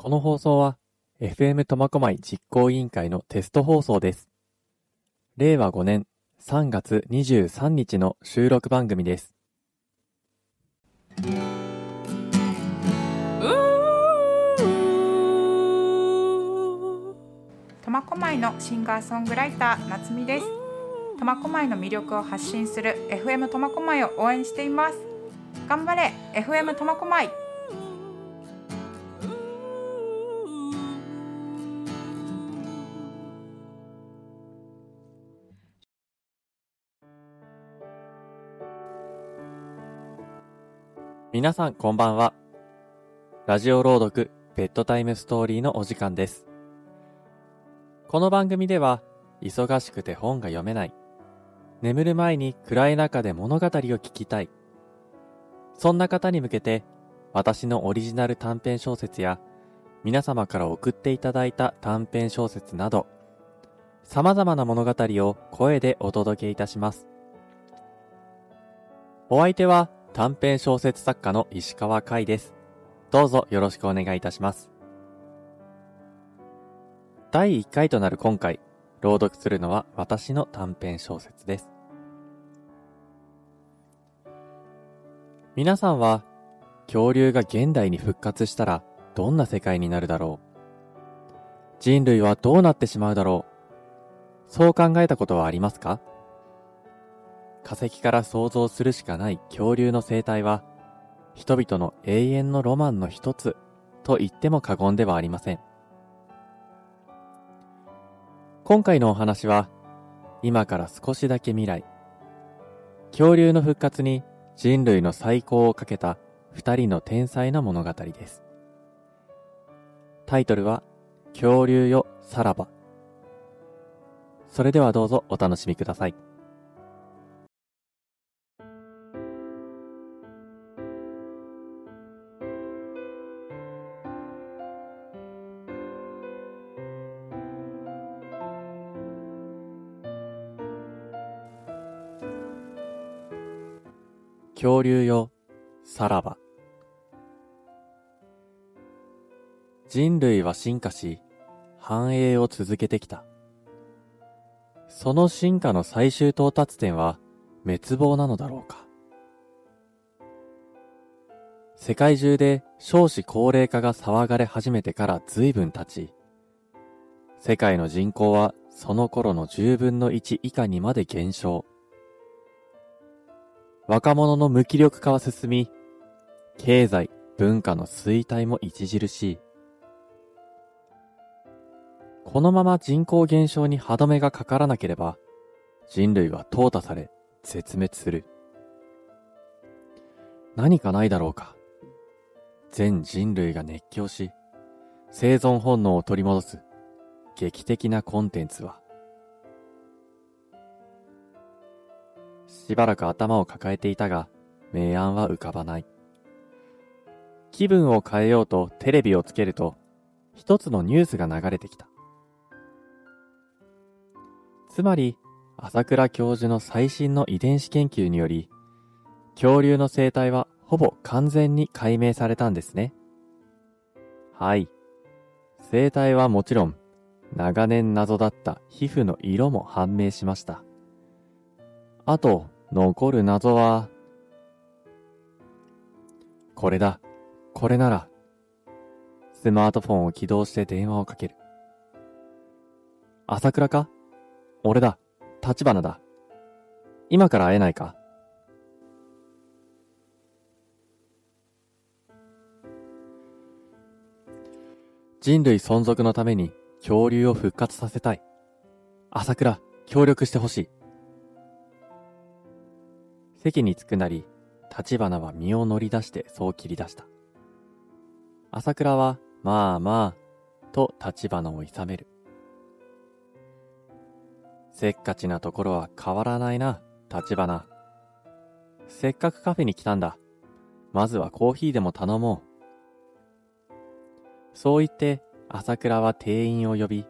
この放送は FM 苫小牧実行委員会のテスト放送です。令和5年3月23日の収録番組です。苫小牧のシンガーソングライター夏美です苫小牧の魅力を発信する FM 苫小牧を応援しています頑張れ FM 苫小牧皆さんこんばんは。ラジオ朗読ベッドタイムストーリーのお時間です。この番組では、忙しくて本が読めない。眠る前に暗い中で物語を聞きたい。そんな方に向けて、私のオリジナル短編小説や、皆様から送っていただいた短編小説など、様々な物語を声でお届けいたします。お相手は短編小説作家の石川海です。どうぞよろしくお願いいたします。第1回となる今回、朗読するのは私の短編小説です。皆さんは、恐竜が現代に復活したらどんな世界になるだろう人類はどうなってしまうだろうそう考えたことはありますか？化石から想像するしかない恐竜の生態は、人々の永遠のロマンの一つと言っても過言ではありません。今回のお話は、今から少しだけ未来、恐竜の復活に人類の再興をかけた二人の天才な物語です。タイトルは、恐竜よさらば。それではどうぞお楽しみください。恐竜よ、さらば。人類は進化し、繁栄を続けてきた。その進化の最終到達点は滅亡なのだろうか。世界中で少子高齢化が騒がれ始めてから随分経ち、世界の人口はその頃の10分の1以下にまで減少。若者の無気力化は進み、経済、文化の衰退も著しい。このまま人口減少に歯止めがかからなければ、人類は淘汰され、絶滅する。何かないだろうか。全人類が熱狂し、生存本能を取り戻す、劇的なコンテンツは、しばらく頭を抱えていたが、明暗は浮かばない。気分を変えようとテレビをつけると、一つのニュースが流れてきた。つまり、朝倉教授の最新の遺伝子研究により、恐竜の生態はほぼ完全に解明されたんですね。はい。生態はもちろん、長年謎だった皮膚の色も判明しました。あと、残る謎は、これだ。これなら、スマートフォンを起動して電話をかける。朝倉か？俺だ。立花だ。今から会えないか？人類存続のために恐竜を復活させたい。朝倉、協力してほしい。席に着くなり、立花は身を乗り出してそう切り出した。朝倉は、まあまあ、と立花を諌める。せっかちなところは変わらないな、立花。せっかくカフェに来たんだ。まずはコーヒーでも頼もう。そう言って、朝倉は店員を呼び、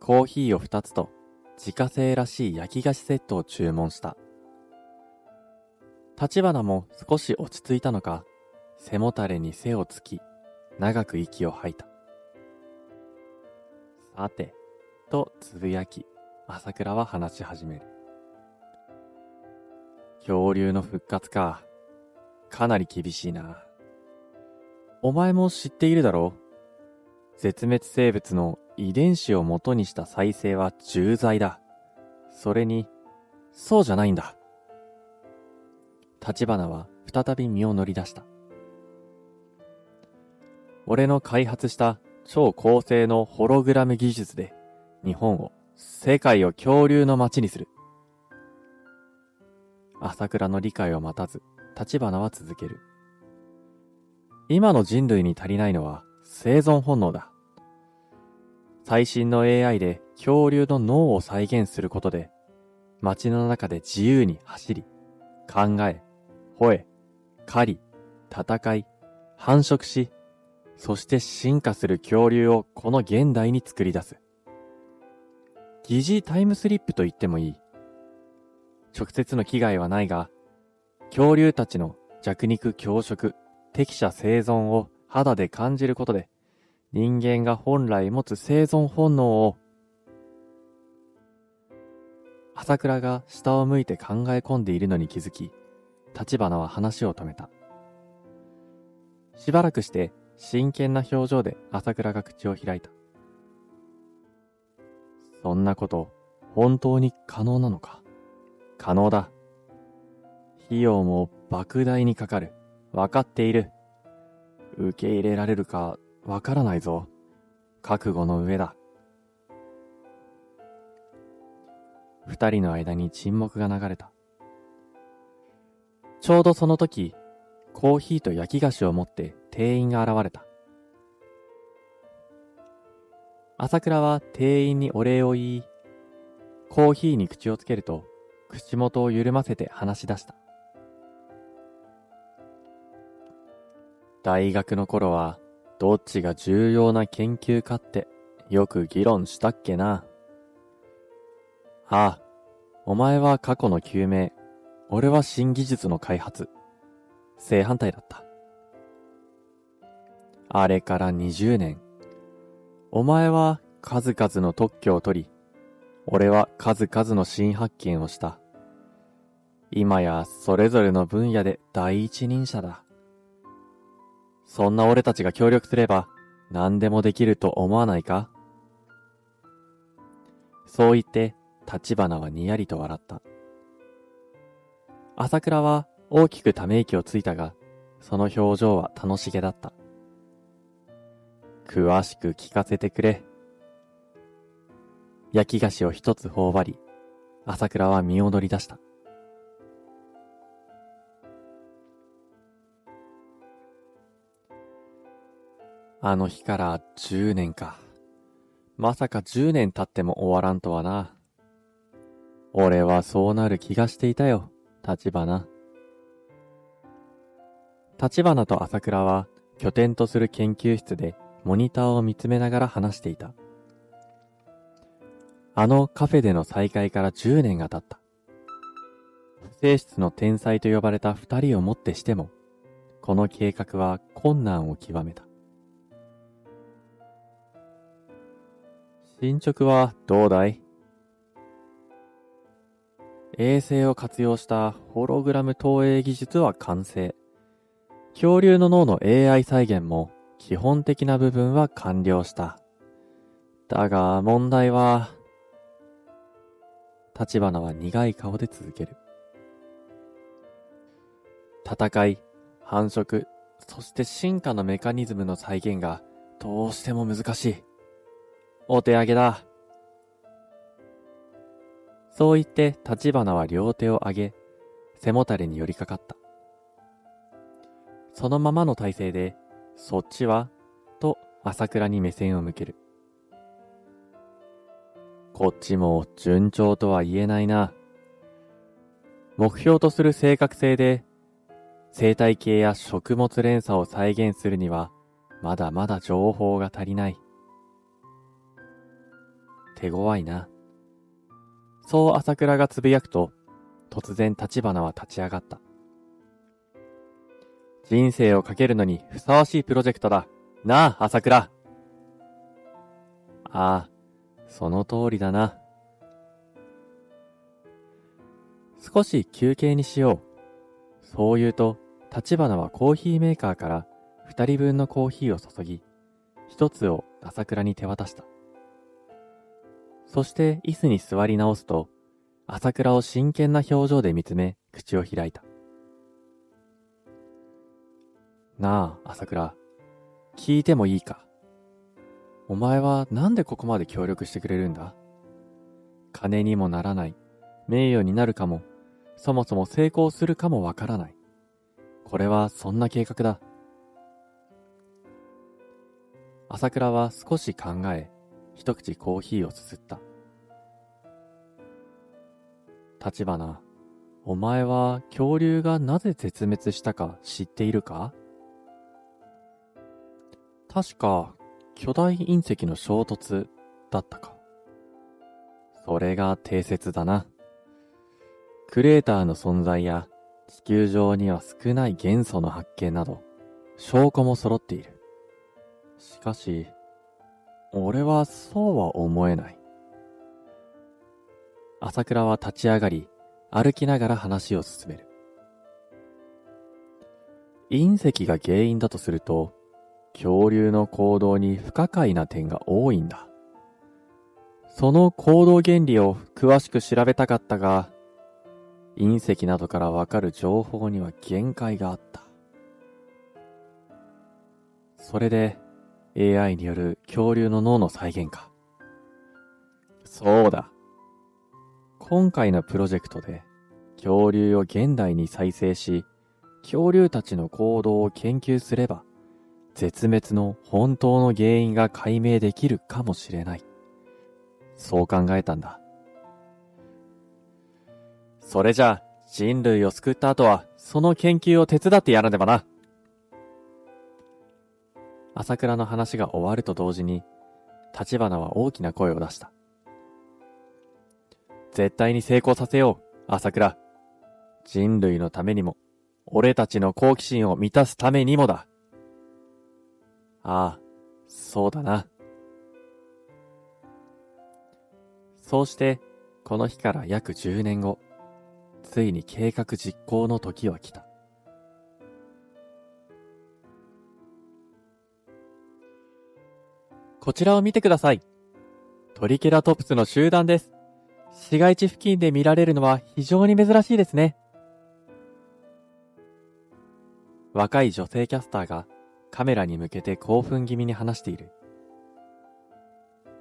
コーヒーを二つと、自家製らしい焼き菓子セットを注文した。立花も少し落ち着いたのか、背もたれに背をつき、長く息を吐いた。さて、とつぶやき、朝倉は話し始める。恐竜の復活か。かなり厳しいな。お前も知っているだろう絶滅生物の遺伝子を元にした再生は重罪だ。それに、そうじゃないんだ。立花は再び身を乗り出した。俺の開発した超高性能ホログラム技術で日本を世界を恐竜の街にする。朝倉の理解を待たず、立花は続ける。今の人類に足りないのは生存本能だ。最新の AI で恐竜の脳を再現することで、街の中で自由に走り、考え、吠え、狩り、戦い、繁殖し、そして進化する恐竜をこの現代に作り出す。疑似タイムスリップと言ってもいい。直接の危害はないが、恐竜たちの弱肉強食、適者生存を肌で感じることで、人間が本来持つ生存本能を、朝倉が下を向いて考え込んでいるのに気づき、立花は話を止めた。しばらくして真剣な表情で朝倉が口を開いた。そんなこと、本当に可能なのか？可能だ。費用も莫大にかかる。わかっている。受け入れられるかわからないぞ。覚悟の上だ。二人の間に沈黙が流れた。ちょうどその時、コーヒーと焼き菓子を持って店員が現れた。朝倉は店員にお礼を言い、コーヒーに口をつけると、口元を緩ませて話し出した。大学の頃は、どっちが重要な研究かってよく議論したっけな。ああ、お前は過去の究明、俺は新技術の開発。正反対だった。あれから20年。お前は数々の特許を取り、俺は数々の新発見をした。今やそれぞれの分野で第一人者だ。そんな俺たちが協力すれば何でもできると思わないか？そう言って立花はにやりと笑った。朝倉は大きくため息をついたが、その表情は楽しげだった。詳しく聞かせてくれ。焼き菓子を一つ頬張り、朝倉は身を乗り出した。あの日から10年か。まさか10年経っても終わらんとはな。俺はそうなる気がしていたよ、立花。立花と朝倉は拠点とする研究室でモニターを見つめながら話していた。あのカフェでの再会から10年が経った。不正室の天才と呼ばれた二人をもってしても、この計画は困難を極めた。進捗はどうだい？衛星を活用したホログラム投影技術は完成。恐竜の脳の AI 再現も基本的な部分は完了した。だが問題は、立花は苦い顔で続ける。戦い、繁殖、そして進化のメカニズムの再現がどうしても難しい。お手上げだ。そう言って立花は両手を上げ、背もたれに寄りかかった。そのままの体勢で、そっちは？と朝倉に目線を向ける。こっちも順調とは言えないな。目標とする正確性で、生態系や食物連鎖を再現するには、まだまだ情報が足りない。手強いな。そう朝倉がつぶやくと、突然立花は立ち上がった。人生をかけるのにふさわしいプロジェクトだ。なあ、朝倉。ああ、その通りだな。少し休憩にしよう。そう言うと、立花はコーヒーメーカーから二人分のコーヒーを注ぎ、一つを朝倉に手渡した。そして椅子に座り直すと、朝倉を真剣な表情で見つめ、口を開いた。なあ、朝倉。聞いてもいいか。お前はなんでここまで協力してくれるんだ？金にもならない。名誉になるかも。そもそも成功するかもわからない。これはそんな計画だ。朝倉は少し考え、一口コーヒーをすすった。立花、お前は恐竜がなぜ絶滅したか知っているか？確か巨大隕石の衝突だったか。それが定説だな。クレーターの存在や地球上には少ない元素の発見など証拠も揃っている。しかし、俺はそうは思えない。朝倉は立ち上がり、歩きながら話を進める。隕石が原因だとすると、恐竜の行動に不可解な点が多いんだ。その行動原理を詳しく調べたかったが、隕石などからわかる情報には限界があった。それで AI による恐竜の脳の再現か。そうだ。今回のプロジェクトで恐竜を現代に再生し、恐竜たちの行動を研究すれば、絶滅の本当の原因が解明できるかもしれない。そう考えたんだ。それじゃあ、人類を救った後は、その研究を手伝ってやらねばな。朝倉の話が終わると同時に、立花は大きな声を出した。絶対に成功させよう、朝倉。人類のためにも、俺たちの好奇心を満たすためにもだ。ああ、そうだな。そうして、この日から約10年後、ついに計画実行の時は来た。こちらを見てください。トリケラトプスの集団です。市街地付近で見られるのは非常に珍しいですね。若い女性キャスターがカメラに向けて興奮気味に話している。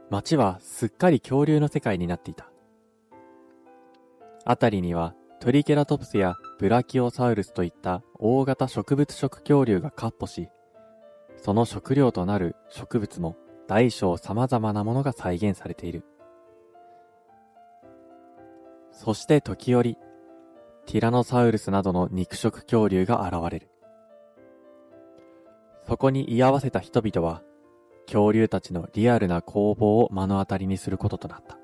街はすっかり恐竜の世界になっていた。あたりにはトリケラトプスやブラキオサウルスといった大型植物食恐竜が闊歩し、その食料となる植物も大小様々なものが再現されている。そして時折、ティラノサウルスなどの肉食恐竜が現れる。そこに居合わせた人々は、恐竜たちのリアルな攻防を目の当たりにすることとなった。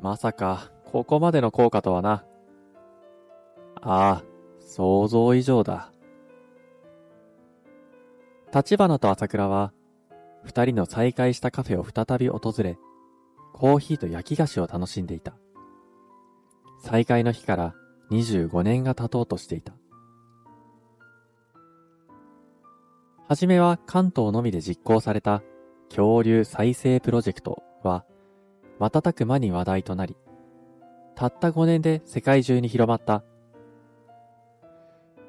まさか、ここまでの効果とはな。ああ、想像以上だ。立花と朝倉は、二人の再会したカフェを再び訪れ、コーヒーと焼き菓子を楽しんでいた。再会の日から25年が経とうとしていた。はじめは関東のみで実行された恐竜再生プロジェクトは、瞬く間に話題となり、たった5年で世界中に広まった。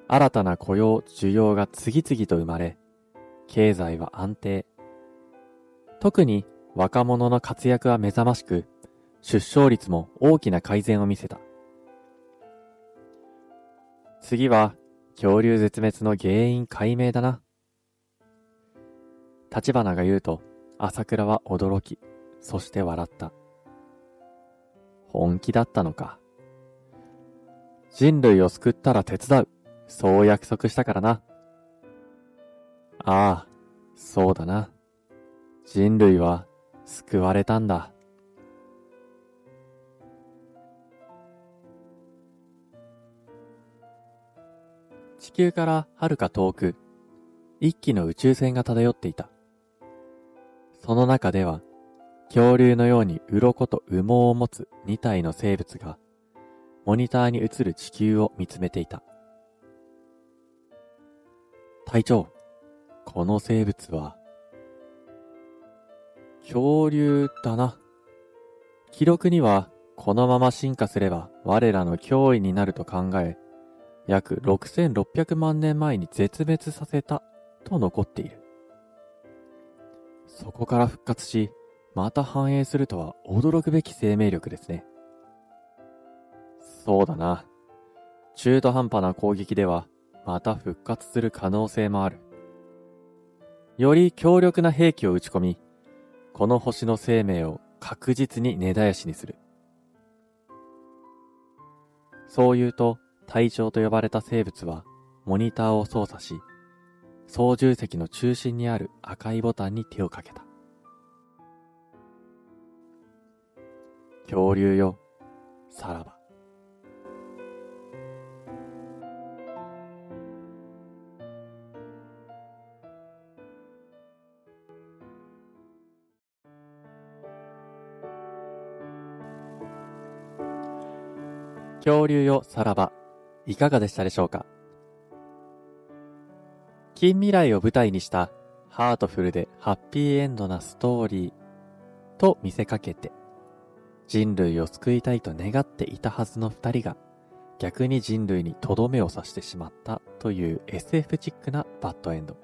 新たな雇用、需要が次々と生まれ、経済は安定。特に若者の活躍は目覚ましく、出生率も大きな改善を見せた。次は恐竜絶滅の原因解明だな。立花が言うと、朝倉は驚き、そして笑った。本気だったのか。人類を救ったら手伝う。そう約束したからな。ああ、そうだな。人類は救われたんだ。地球から遥か遠く、一機の宇宙船が漂っていた。その中では、恐竜のように鱗と羽毛を持つ2体の生物が、モニターに映る地球を見つめていた。隊長、この生物は、恐竜だな。記録には、このまま進化すれば我らの脅威になると考え、約6600万年前に絶滅させたと残っている。そこから復活し、また繁栄するとは驚くべき生命力ですね。そうだな。中途半端な攻撃では、また復活する可能性もある。より強力な兵器を撃ち込み、この星の生命を確実に根絶やしにする。そう言うと、隊長と呼ばれた生物は、モニターを操作し、操縦席の中心にある赤いボタンに手をかけた。恐竜よ、さらば。恐竜よさらば、いかがでしたでしょうか？近未来を舞台にしたハートフルでハッピーエンドなストーリーと見せかけて、人類を救いたいと願っていたはずの二人が逆に人類にとどめを刺してしまったという SF チックなバッドエンド。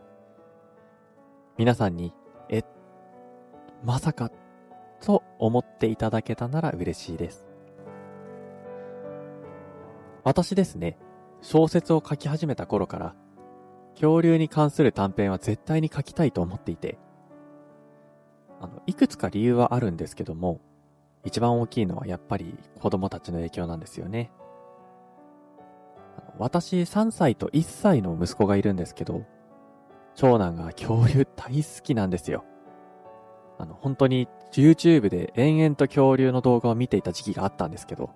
皆さんに、え、まさか、と思っていただけたなら嬉しいです。私ですね、小説を書き始めた頃から、恐竜に関する短編は絶対に書きたいと思っていて、あの、いくつか理由はあるんですけども、一番大きいのはやっぱり子供たちの影響なんですよね。私3歳と1歳の息子がいるんですけど、長男が恐竜大好きなんですよ。あの、本当に YouTube で延々と恐竜の動画を見ていた時期があったんですけど、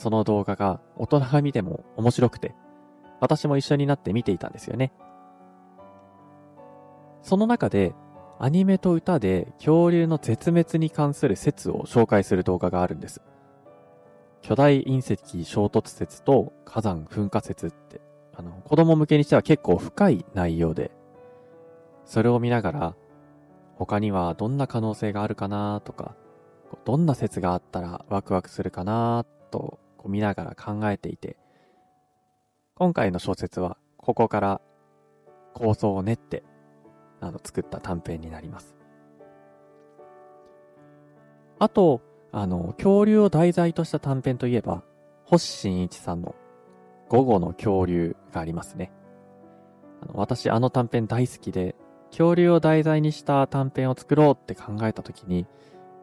その動画が大人が見ても面白くて、私も一緒になって見ていたんですよね。その中で、アニメと歌で恐竜の絶滅に関する説を紹介する動画があるんです。巨大隕石衝突説と火山噴火説って、あの、子供向けにしては結構深い内容で、それを見ながら、他にはどんな可能性があるかなとか、どんな説があったらワクワクするかなとこう見ながら考えていて、今回の小説はここから構想を練って、あの、作った短編になります。あと、あの、恐竜を題材とした短編といえば、星新一さんの午後の恐竜がありますね。あの私、あの短編大好きで、恐竜を題材にした短編を作ろうって考えた時に、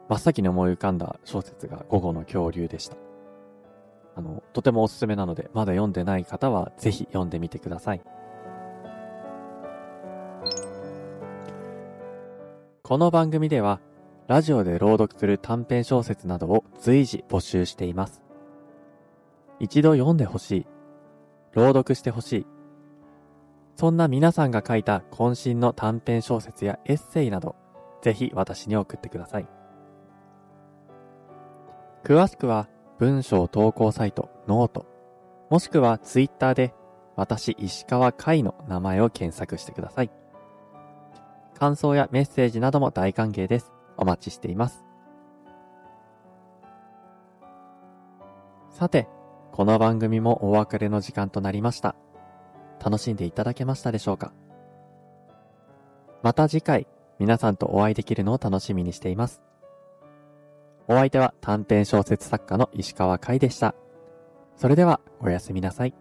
真っ先に思い浮かんだ小説が午後の恐竜でした。あの、とてもおすすめなので、まだ読んでない方はぜひ読んでみてください。この番組では、ラジオで朗読する短編小説などを随時募集しています。一度読んでほしい。朗読してほしい。そんな皆さんが書いた渾身の短編小説やエッセイなど、ぜひ私に送ってください。詳しくは、文章投稿サイトノート、もしくはツイッターで私石川海の名前を検索してください。感想やメッセージなども大歓迎です。お待ちしています。さて、この番組もお別れの時間となりました。楽しんでいただけましたでしょうか？また次回、皆さんとお会いできるのを楽しみにしています。お相手は短編小説作家の石川海でした。それでは、おやすみなさい。